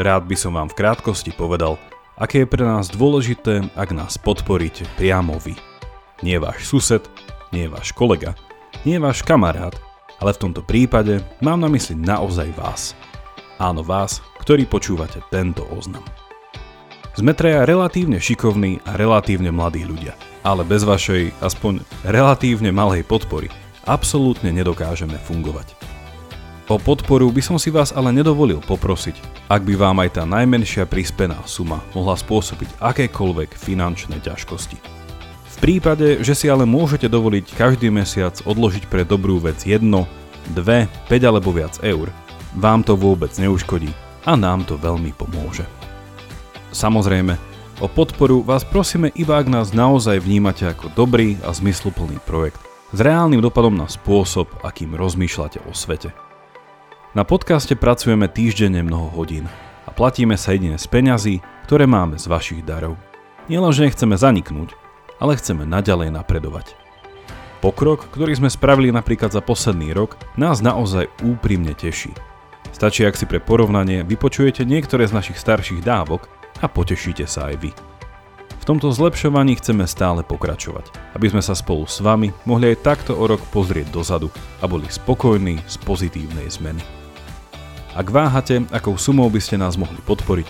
Rád by som vám v krátkosti povedal, aké je pre nás dôležité, ak nás podporíte priamo vy. Nie váš sused, nie váš kolega, nie váš kamarát, ale v tomto prípade mám na mysli naozaj vás. Áno vás, ktorí počúvate tento oznam. Sme traja relatívne šikovní a relatívne mladí ľudia, ale bez vašej, aspoň relatívne malej podpory, absolútne nedokážeme fungovať. O podporu by som si vás ale nedovolil poprosiť, ak by vám aj tá najmenšia prispená suma mohla spôsobiť akékoľvek finančné ťažkosti. V prípade, že si ale môžete dovoliť každý mesiac odložiť pre dobrú vec 1, 2, 5 alebo viac eur, vám to vôbec neuškodí a nám to veľmi pomôže. Samozrejme, o podporu vás prosíme iba ak nás naozaj vnímate ako dobrý a zmysluplný projekt s reálnym dopadom na spôsob, akým rozmýšľate o svete. Na podcaste pracujeme týždenne mnoho hodín a platíme sa jedine z peňazí, ktoré máme z vašich darov. Nielenže nechceme zaniknúť, ale chceme naďalej napredovať. Pokrok, ktorý sme spravili napríklad za posledný rok, nás naozaj úprimne teší. Stačí, ak si pre porovnanie vypočujete niektoré z našich starších dávok a potešíte sa aj vy. V tomto zlepšovaní chceme stále pokračovať, aby sme sa spolu s vami mohli aj takto o rok pozrieť dozadu a boli spokojní z pozitívnej zmeny. Ak váhate, akou sumou by ste nás mohli podporiť,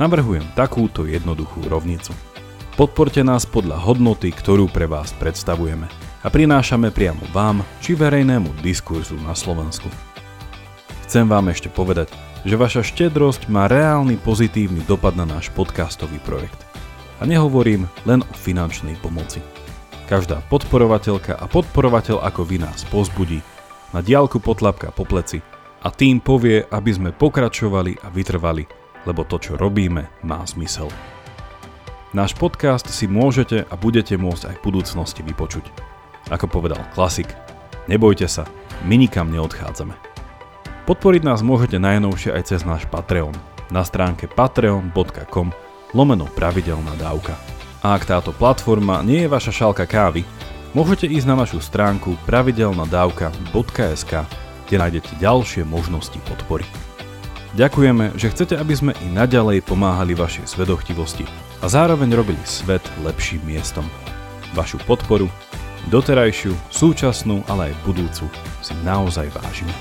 navrhujem takúto jednoduchú rovnicu. Podporte nás podľa hodnoty, ktorú pre vás predstavujeme a prinášame priamo vám či verejnému diskurzu na Slovensku. Chcem vám ešte povedať, že vaša štedrosť má reálny pozitívny dopad na náš podcastový projekt. A nehovorím len o finančnej pomoci. Každá podporovateľka a podporovateľ ako vy nás pozbudí, na diálku potlapka po pleci a tým povie, aby sme pokračovali a vytrvali, lebo to, čo robíme, má zmysel. Náš podcast si môžete a budete môcť aj v budúcnosti vypočuť. Ako povedal klasik, nebojte sa, my nikam neodchádzame. Podporiť nás môžete najnovšie aj cez náš Patreon na stránke patreon.com lomeno pravidelná dávka. A ak táto platforma nie je vaša šálka kávy, môžete ísť na našu stránku pravidelnadavka.sk kde nájdete ďalšie možnosti podpory. Ďakujeme, že chcete, aby sme i naďalej pomáhali vašej svedochtivosti a zároveň robili svet lepším miestom. Vašu podporu, doterajšiu, súčasnú, ale aj budúcu si naozaj vážime.